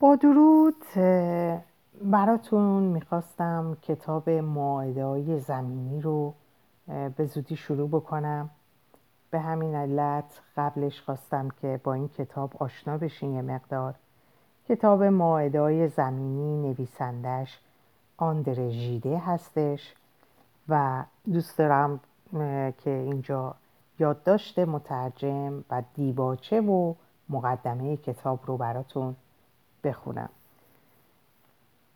با درود براتون می‌خواستم کتاب معایده زمینی رو به زودی شروع بکنم. به همین علت قبلش خواستم که با این کتاب آشنا بشین یه مقدار. کتاب معایده زمینی نویسندش آندر ژیده هستش و دوست دارم که اینجا یادداشت مترجم و دیباچه و مقدمه کتاب رو براتون بخونم.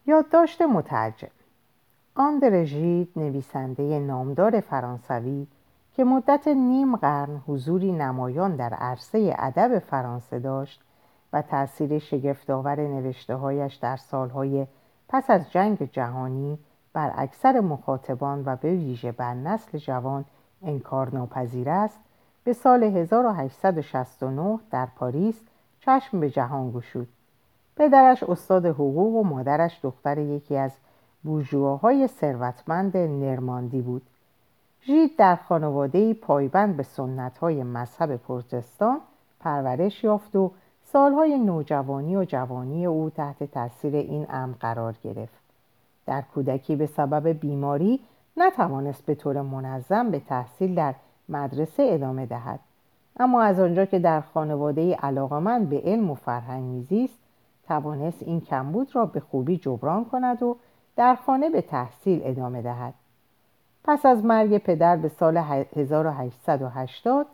یادداشت مترجم. آندر ژید نویسنده نامدار فرانسوی که مدت نیم قرن حضوری نمایان در عرصه ادب فرانسه داشت و تأثیر شگفتآور نوشتههایش در سالهای پس از جنگ جهانی بر اکثر مخاطبان و به ویژه بر نسل جوان انکارناپذیر است به سال 1869 در پاریس چشم به جهان گشود. پدرش استاد حقوق و مادرش دختر یکی از بورژواهای ثروتمند نرماندی بود. ژید در خانواده پایبند به سنتهای مذهب پروتستان پرورش یافت و سالهای نوجوانی و جوانی او تحت تاثیر این امر قرار گرفت. در کودکی به سبب بیماری نتوانست به طور منظم به تحصیل در مدرسه ادامه دهد. اما از آنجا که در خانواده علاقمند به علم و فرهنگ میزیست توانست این کمبود را به خوبی جبران کند و در خانه به تحصیل ادامه دهد. پس از مرگ پدر به سال 1880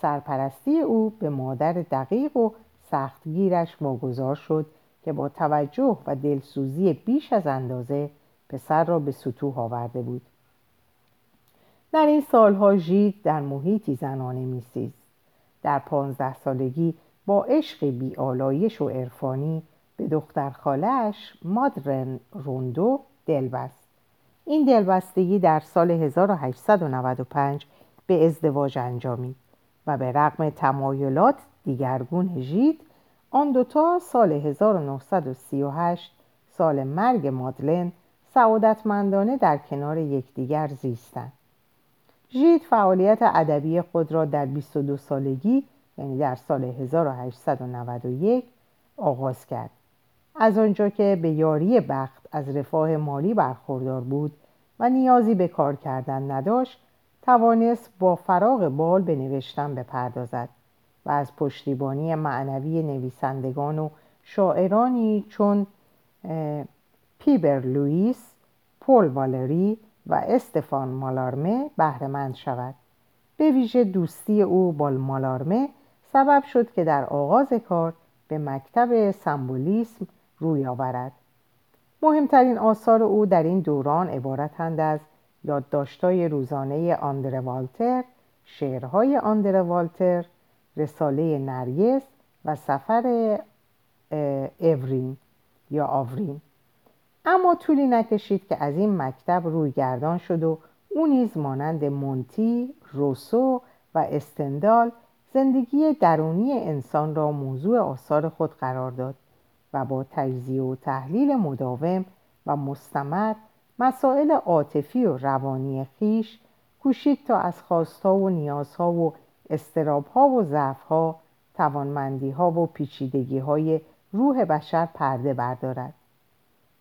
سرپرستی او به مادر دقیق و سختگیرش واگذار شد که با توجه و دلسوزی بیش از اندازه پسر را به سطوح آورده بود. در این سالها ژید در محیطی زنانه میسیز در پانزده سالگی با عشق بیالایش و عرفانی به دختر خالش مادرن روندو دل بست این دلبستگی در سال 1895 به ازدواج انجامید و به رغم تمایلات دیگرگون ژید آن دوتا سال 1938 سال مرگ مادلن سعادتمندانه در کنار یکدیگر زیستند. ژید فعالیت ادبی خود را در 22 سالگی یعنی در سال 1891 آغاز کرد. از آنجا که به یاری بخت از رفاه مالی برخوردار بود و نیازی به کار کردن نداشت توانست با فراغ بال به نوشتن بپردازد و از پشتیبانی معنوی نویسندگان و شاعرانی چون پیبر لوئیس، پول والری و استفان مالارمه بهرهمند شود. به ویژه دوستی او با مالارمه سبب شد که در آغاز کار به مکتب سمبولیسم روی آورد. مهمترین آثار او در این دوران عبارتند از یادداشت‌های روزانه آندر والتر شعرهای آندر والتر رساله نرگس و سفر اورین یا آورین. اما طولی نکشید که از این مکتب روی گردان شد و او نیز مانند مونتی، روسو و استندال زندگی درونی انسان را موضوع آثار خود قرار داد. و با تجزیه و تحلیل مداوم و مستمر مسائل عاطفی و روانی خیش کوشید تا از خواستها و نیازها و استرابها و ضعفها توانمندیها و پیچیدگیهای روح بشر پرده بردارد.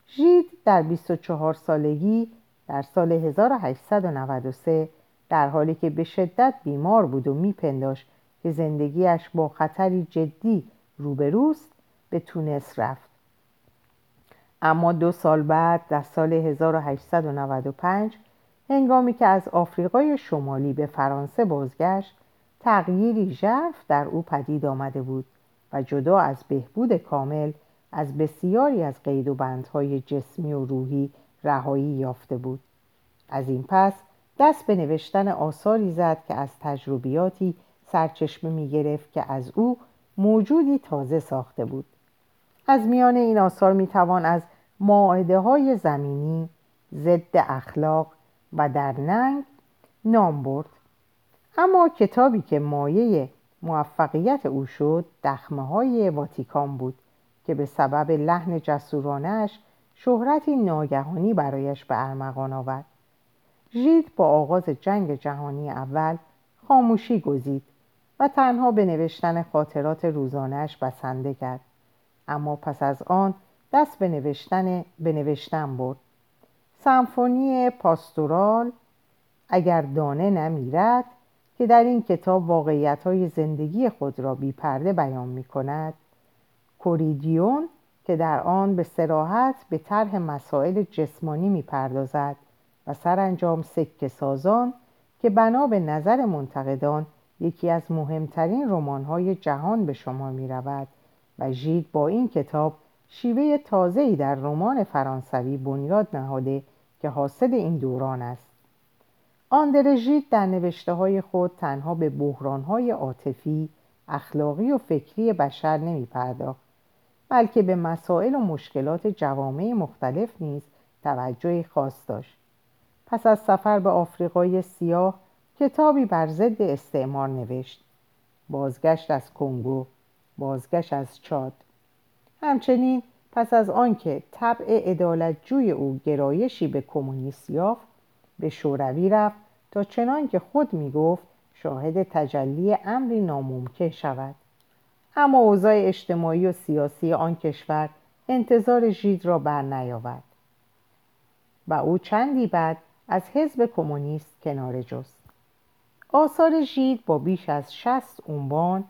ژید در 24 سالگی در سال 1893 در حالی که به شدت بیمار بود و میپنداشت که زندگیش با خطری جدی روبروست به تونس رفت. اما دو سال بعد در سال 1895 هنگامی که از آفریقای شمالی به فرانسه بازگشت تغییری ژرف در او پدید آمده بود و جدا از بهبود کامل از بسیاری از قید و بندهای جسمی و روحی رهایی یافته بود. از این پس دست به نوشتن آثاری زد که از تجربیاتی سرچشمه می گرفت که از او موجودی تازه ساخته بود. از میان این آثار می توان از معاهده های زمینی ضد اخلاق و در ننگ نام برد. اما کتابی که مایه موفقیت او شد دخمه های واتیکان بود که به سبب لحن جسورانش شهرتی ناگهانی برایش به ارمغان آورد. ژید با آغاز جنگ جهانی اول خاموشی گزید و تنها به نوشتن خاطرات روزانش بسنده کرد. اما پس از آن دست به نوشتن, به نوشتن برد. سمفونی پاستورال اگر دانه نمیرد که در این کتاب واقعیت های زندگی خود را بی پرده بیان می کند کوریدیون که در آن به سراحت به طرح مسائل جسمانی می پردازد و سرانجام سکه سازان که بنا به نظر منتقدان یکی از مهمترین رمان‌های جهان به شما می رود و ژید با این کتاب شیوه تازه‌ای در رمان فرانسوی بنیاد نهاده که حاصل این دوران است. آندره ژید در نوشته های خود تنها به بحران‌های عاطفی، اخلاقی و فکری بشر نمی بلکه به مسائل و مشکلات جوامع مختلف نیز توجه خاص داشت. پس از سفر به آفریقای سیاه کتابی بر ضد استعمار نوشت. بازگشت از کنگو بازگشت از چاد. همچنین پس از آنکه طبع عدالتجوی او گرایشی به کمونیست یافت به شوروی رفت تا چنان که خود می‌گفت شاهد تجلی امری ناممکن شود. اما اوضاع اجتماعی و سیاسی آن کشور انتظار ژید را بر نیاورد و او چندی بعد از حزب کمونیست کنار جست. آثار ژید با بیش از شست عنوان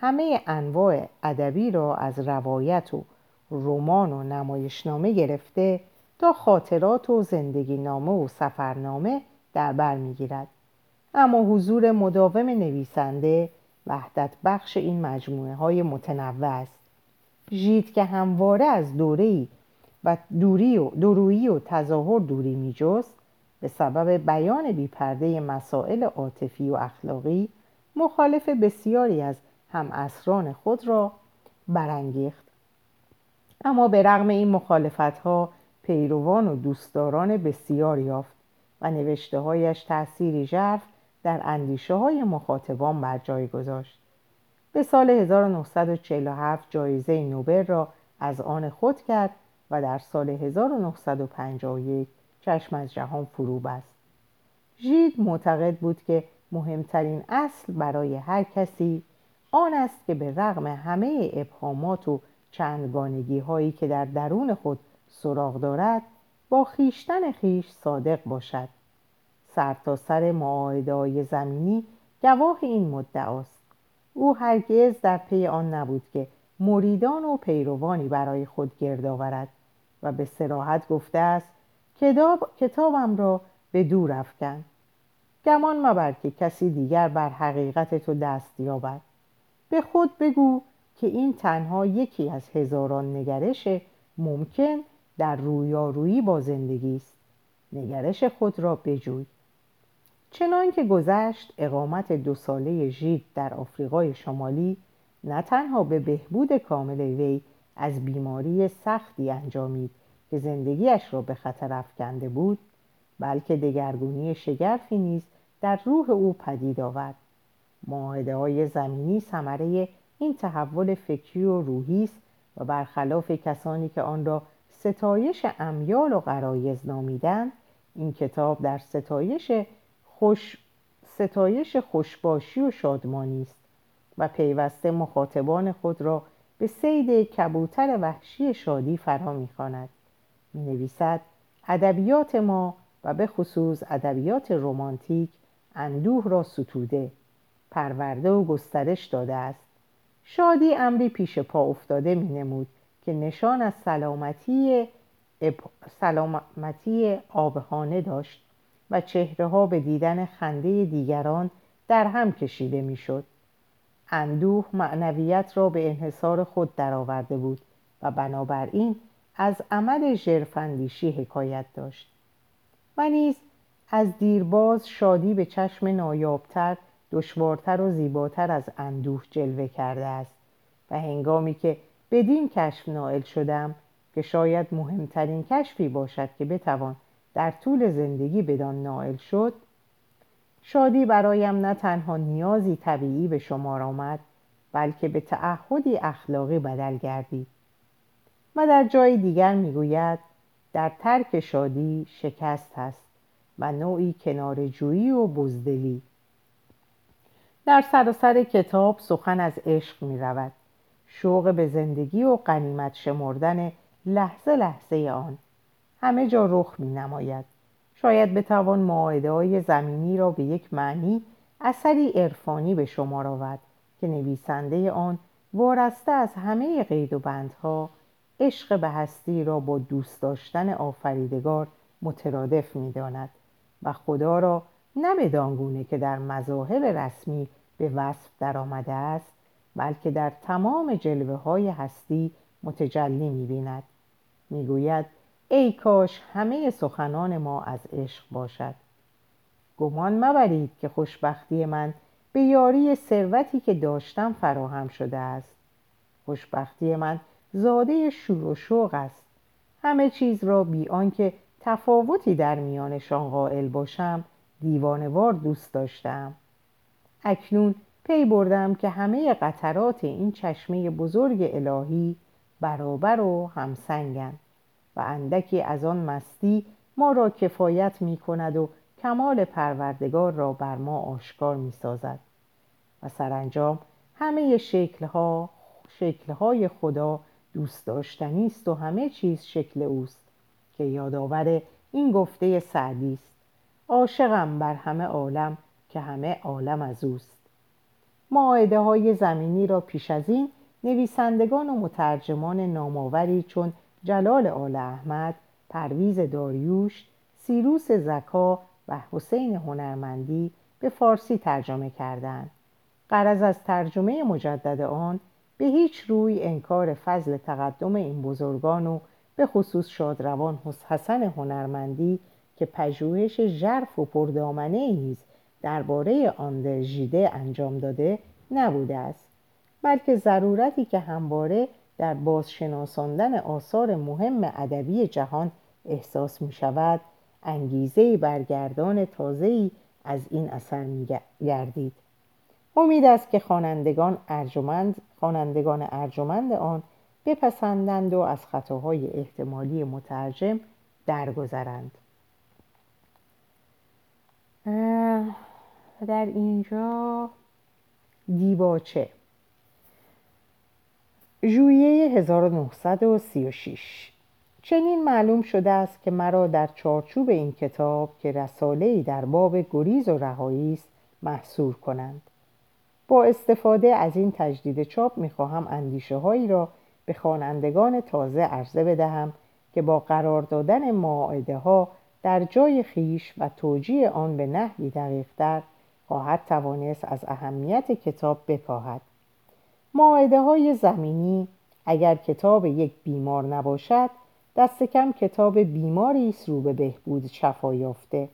همه انواع ادبی را از روایت و رمان و نمایشنامه گرفته تا خاطرات و زندگی نامه و سفرنامه در بر می‌گیرد. اما حضور مداوم نویسنده وحدت بخش این مجموعه های متنوع است. ژید که همواره از دوره‌ای و دوری و درویی و تظاهر دوری میجست به سبب بیان بیپرده مسائل عاطفی و اخلاقی مخالف بسیاری از هم اسران خود را برانگیخت. اما به رغم این مخالفت ها پیروان و دوستداران بسیار یافت و نوشته هایش تأثیری ژرف در اندیشه های مخاطبان بر جای گذاشت. به سال 1947 جایزه نوبل را از آن خود کرد و در سال 1951 چشم از جهان فرو بست. ژید معتقد بود که مهمترین اصل برای هر کسی آن است که به رغم همه ابهامات و چندگانگی هایی که در درون خود سراغ دارد با خیشتن خیش صادق باشد. سرتاسر سر معاهده زمینی گواه این مدعاست او هرگز در پی آن نبود که مریدان و پیروانی برای خود گرد آورد و به سراحت گفته است کتاب کتابم را به دور افکن. گمان مبر که کسی دیگر بر حقیقت تو دست یابد. به خود بگو که این تنها یکی از هزاران نگرش ممکن در رویارویی با زندگی است. نگرش خود را بجوی. چنان که گذشت اقامت دو ساله ژید در آفریقای شمالی نه تنها به بهبود کامل وی از بیماری سختی انجامید که زندگیش را به خطر افکنده بود بلکه دگرگونی شگرفی نیز در روح او پدید آورد. معاهده های زمینی ثمره این تحول فکری و روحی است و برخلاف کسانی که آن را ستایش امیال و قرایز نامیدند این کتاب در ستایش خوش ستایش خوشباشی و شادمانی است و پیوسته مخاطبان خود را به سید کبوتر وحشی شادی فرا می‌خواند. می نویسد ادبیات ما و به خصوص ادبیات رمانتیک اندوه را ستوده پرورده و گسترش داده است شادی امری پیش پا افتاده می نمود که نشان از سلامتی, سلامتی آبهانه داشت و چهره ها به دیدن خنده دیگران در هم کشیده می‌شد. اندوه معنویت را به انحصار خود درآورده بود و بنابراین از عمل ژرفاندیشی حکایت داشت و نیز از دیرباز شادی به چشم نایابتر دشوارتر و زیباتر از اندوه جلوه کرده است و هنگامی که بدین کشف نائل شدم که شاید مهمترین کشفی باشد که بتوان در طول زندگی بدان نائل شد شادی برایم نه تنها نیازی طبیعی به شمار آمد بلکه به تعهدی اخلاقی بدل گردید. و در جای دیگر می‌گوید در ترک شادی شکست هست و نوعی کنارجویی و بزدلی. در سراسر کتاب سخن از عشق می رود شوق به زندگی و قنیمت شمردن لحظه لحظه آن. همه جا رخ می نماید شاید بتوان معایده های زمینی را به یک معنی اثری عرفانی به شما آورد که نویسنده آن وارسته از همه قید و بندها عشق به هستی را با دوست داشتن آفریدگار مترادف می داند و خدا را نه بدانگونه که در مذاهب رسمی به وصف درآمده است بلکه در تمام جلوه های هستی متجلی می بیند می گوید ای کاش همه سخنان ما از عشق باشد. گمان مبرید که خوشبختی من به یاری ثروتی که داشتم فراهم شده است. خوشبختی من زاده شور و شوق است. همه چیز را بی آنکه تفاوتی در میانشان قائل باشم دیوانوار دوست داشتم. اکنون پی بردم که همه قطرات این چشمه بزرگ الهی برابر و همسنگند و اندکی از آن مستی ما را کفایت می کند و کمال پروردگار را بر ما آشکار می سازد. و سرانجام همه شکلها شکلهای خدا دوست داشتنی است و همه چیز شکل اوست که یادآور این گفته سعدی است. عاشقم بر همه عالم که همه عالم از اوست معایده های زمینی را پیش از این نویسندگان و مترجمان نامآوری چون جلال آل احمد، پرویز داریوش، سیروس زکا و حسین هنرمندی به فارسی ترجمه کردند. قرض از ترجمه مجدد آن به هیچ روی انکار فضل تقدم این بزرگان و به خصوص شادروان حسن هنرمندی که پژوهش ژرف و پردامنه نیز درباره آندرژیده انجام داده نبوده است بلکه ضرورتی که همواره در بازشناساندن آثار مهم ادبی جهان احساس می شود انگیزه برگردان تازه‌ای از این اثر می گردید امید است که خوانندگان ارجمند خوانندگان ارجمند آن بپسندند و از خطاهای احتمالی مترجم درگذرند. در اینجا دیباچه. ژوئیه 1936 چنین معلوم شده است که مرا در چارچوب این کتاب که رساله‌ای در باب گریز و رهایی است محصور کنند. با استفاده از این تجدید چاپ می‌خواهم اندیشه هایی را به خوانندگان تازه عرضه بدهم که با قرار دادن ها در جای خیش و توجیه آن به نحوی دقیقتر خواهد توانست از اهمیت کتاب بکاهد معاهده های زمینی اگر کتاب یک بیمار نباشد دست کم کتاب بیماری است رو به بهبود شفا یافته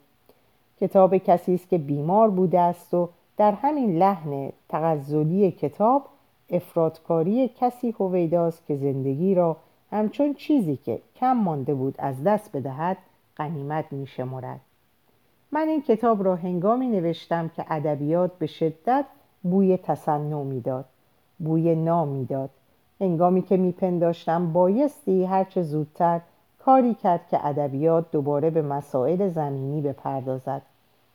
کتاب کسی است که بیمار بوده است و در همین لحن تغزلی کتاب افرادکاری کسی هویداست که زندگی را همچون چیزی که کم مانده بود از دست بدهد قنیمت می شمارد. من این کتاب را هنگامی نوشتم که ادبیات به شدت بوی تصنع می‌داد بوی نام می‌داد. هنگامی که میپنداشتم بایستی هرچه زودتر کاری کرد که ادبیات دوباره به مسائل زمینی بپردازد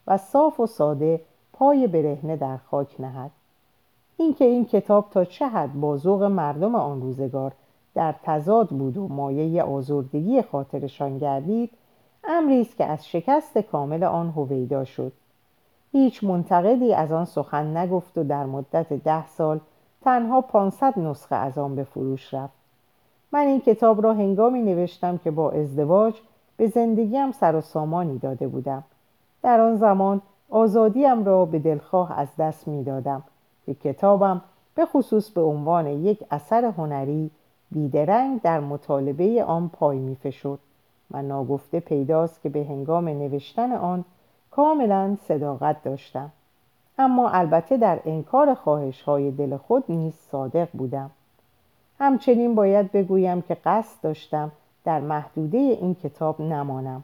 و صاف و ساده پای برهنه در خاک نهد. اینکه این کتاب تا چه حد با ذوق مردم آن روزگار در تضاد بود و مایه آزردگی خاطرشان گردید امری است که از شکست کامل آن هویدا شد. هیچ منتقدی از آن سخن نگفت و در مدت ده سال تنها 500 نسخه از آن به فروش رفت. من این کتاب را هنگامی نوشتم که با ازدواج به زندگیم سر و سامانی داده بودم. در آن زمان آزادیم را به دلخواه از دست می دادم که کتابم به خصوص به عنوان یک اثر هنری بیدرنگ در مطالبه آن پای می فشد و ناگفته پیداست که به هنگام نوشتن آن کاملا صداقت داشتم. اما البته در انکار خواهش های دل خود نیز صادق بودم. همچنین باید بگویم که قصد داشتم در محدوده این کتاب نمانم.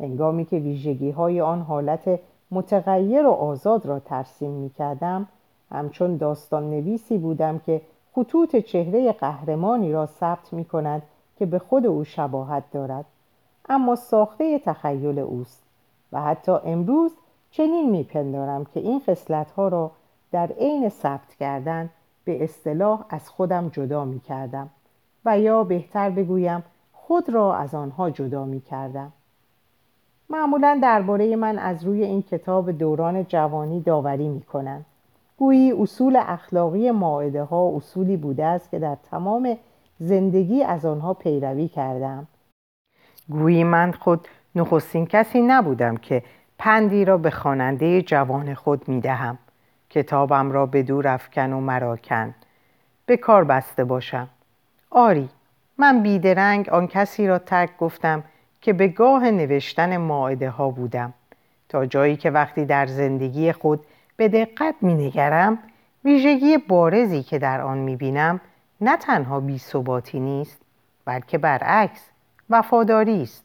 هنگامی که ویژگی های آن حالت متغیر و آزاد را ترسیم می کردم همچون داستان نویسی بودم که خطوط چهره قهرمانی را ثبت می کند که به خود او شباهت دارد. اما ساخته تخیل اوست و حتی امروز چنین میپندارم که این ها را در عین ثبت کردن به اصطلاح از خودم جدا می کردم و یا بهتر بگویم خود را از آنها جدا می کردم معمولا درباره من از روی این کتاب دوران جوانی داوری می کنند گویی اصول اخلاقی ماعده ها اصولی بوده است که در تمام زندگی از آنها پیروی کردم گویی من خود نخستین کسی نبودم که پندی را به خواننده جوان خود می دهم کتابم را به دور افکن و مراکن. به کار بسته باشم. آری من بیدرنگ آن کسی را ترک گفتم که به گاه نوشتن ماعده ها بودم. تا جایی که وقتی در زندگی خود به دقت می نگرم ویژگی بارزی که در آن می بینم نه تنها بی نیست بلکه برعکس. وفاداری است.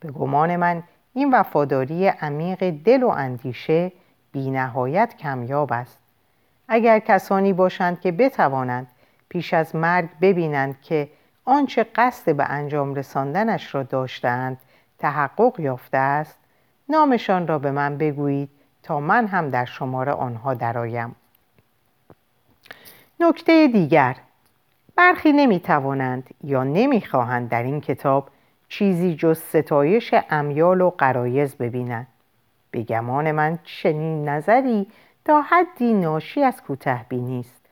به گمان من این وفاداری عمیق دل و اندیشه بی نهایت کمیاب است. اگر کسانی باشند که بتوانند پیش از مرگ ببینند که آنچه قصد به انجام رساندنش را داشتند تحقق یافته است نامشان را به من بگویید تا من هم در شمار آنها درآیم. نکته دیگر برخی نمی‌توانند یا نمی‌خواهند در این کتاب چیزی جز ستایش امیال و قرایز ببینند به گمان من چنین نظری تا حدی ناشی از کوتهبینی است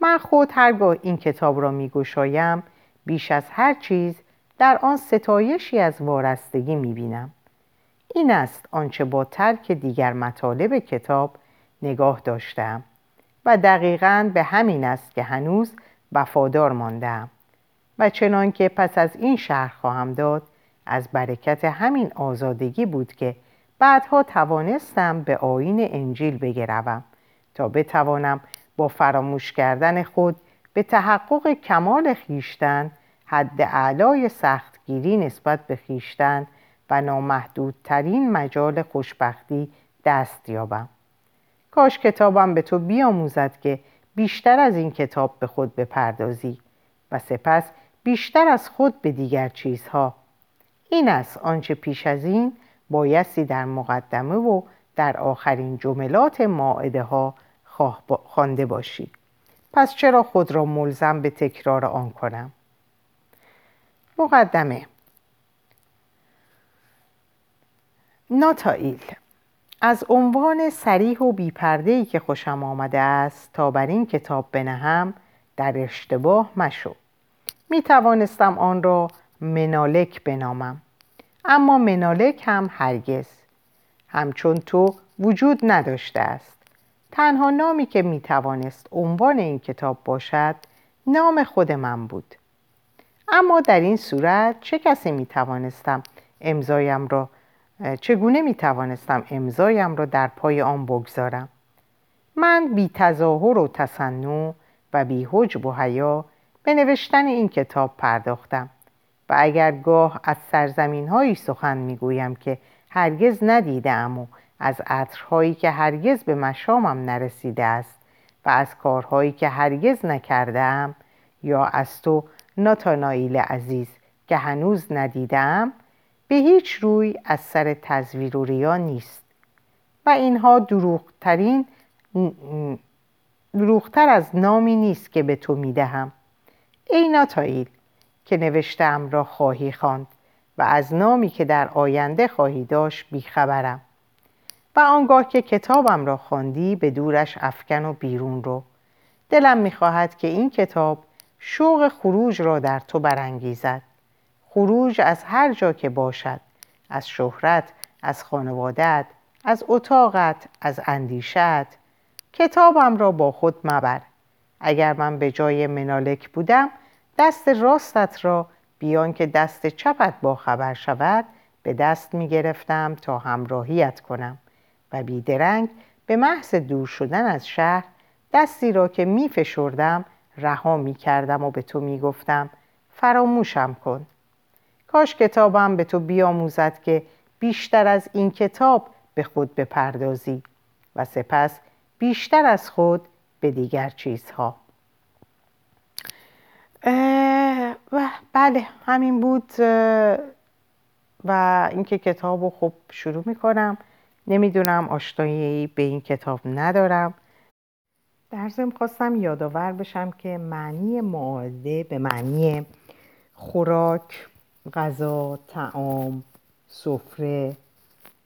من خود هرگاه این کتاب را میگشایم بیش از هر چیز در آن ستایشی از وارستگی می‌بینم این است آنچه با ترک دیگر مطالب کتاب نگاه داشتم و دقیقا به همین است که هنوز وفادار ماندم. و چنان که پس از این شهر خواهم داد از برکت همین آزادگی بود که بعدها توانستم به آین انجیل بگروم تا بتوانم با فراموش کردن خود به تحقق کمال خیشتن حد اعلای سختگیری نسبت به خیشتن و نامحدودترین مجال خوشبختی دست یابم. کاش کتابم به تو بیاموزد که بیشتر از این کتاب به خود بپردازی و سپس بیشتر از خود به دیگر چیزها. این است آنچه پیش از این بایستی در مقدمه و در آخرین جملات ماعده ها خوانده باشی. پس چرا خود را ملزم به تکرار آن کنم؟ مقدمه. ناتائیل. از عنوان سریح و بیپردهی که خوشم آمده است تا بر این کتاب بنهم در اشتباه مشو. می توانستم آن را منالک بنامم. اما منالک هم هرگز. همچون تو وجود نداشته است. تنها نامی که می توانست عنوان این کتاب باشد نام خود من بود. اما در این صورت چه کسی می توانستم امضایم را چگونه می توانستم امضایم را در پای آن بگذارم؟ من بی تظاهر و تصنع و بی حجب و حیا به نوشتن این کتاب پرداختم و اگر گاه از سرزمین هایی سخن می گویم که هرگز ندیدم و از عطرهایی که هرگز به مشامم نرسیده است و از کارهایی که هرگز نکردم یا از تو ناتانائیل عزیز که هنوز ندیدم به هیچ روی از سر تزویر و ریا نیست. و اینها دروغترین دروغتر از نامی نیست که به تو می‌دهم. ای ناتایل که نوشتم را خواهی خواند و از نامی که در آینده خواهی داشت بیخبرم. و آنگاه که کتابم را خواندی به دورش افکن و بیرون رو. دلم می‌خواهد که این کتاب شوق خروج را در تو برانگیزد. خروج از هر جا که باشد از شهرت از خانوادت از اتاقت از اندیشت کتابم را با خود مبر. اگر من به جای منالک بودم دست راستت را بیان که دست چپت با خبر شود به دست می گرفتم تا همراهیت کنم و بیدرنگ به محض دور شدن از شهر دستی را که می فشردم رها می کردم و به تو می گفتم فراموشم کن. کاش کتابم به تو بیاموزد که بیشتر از این کتاب به خود بپردازی و سپس بیشتر از خود به دیگر چیزها. و بله همین بود و اینکه کتاب رو خب شروع می‌کنم. نمی‌دونم آشنایی به این کتاب ندارم. در ضمن خواستم یادآور بشم که معنی معاده به معنی خوراک غذا تعام سفره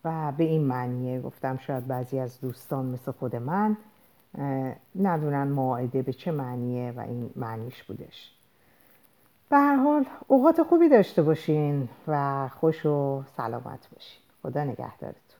و به این معنیه گفتم شاید بعضی از دوستان مثل خود من ندونن معاهده به چه معنیه و این معنیش بودش. به هر حال اوقات خوبی داشته باشین و خوش و سلامت باشین. خدا نگهدارتون.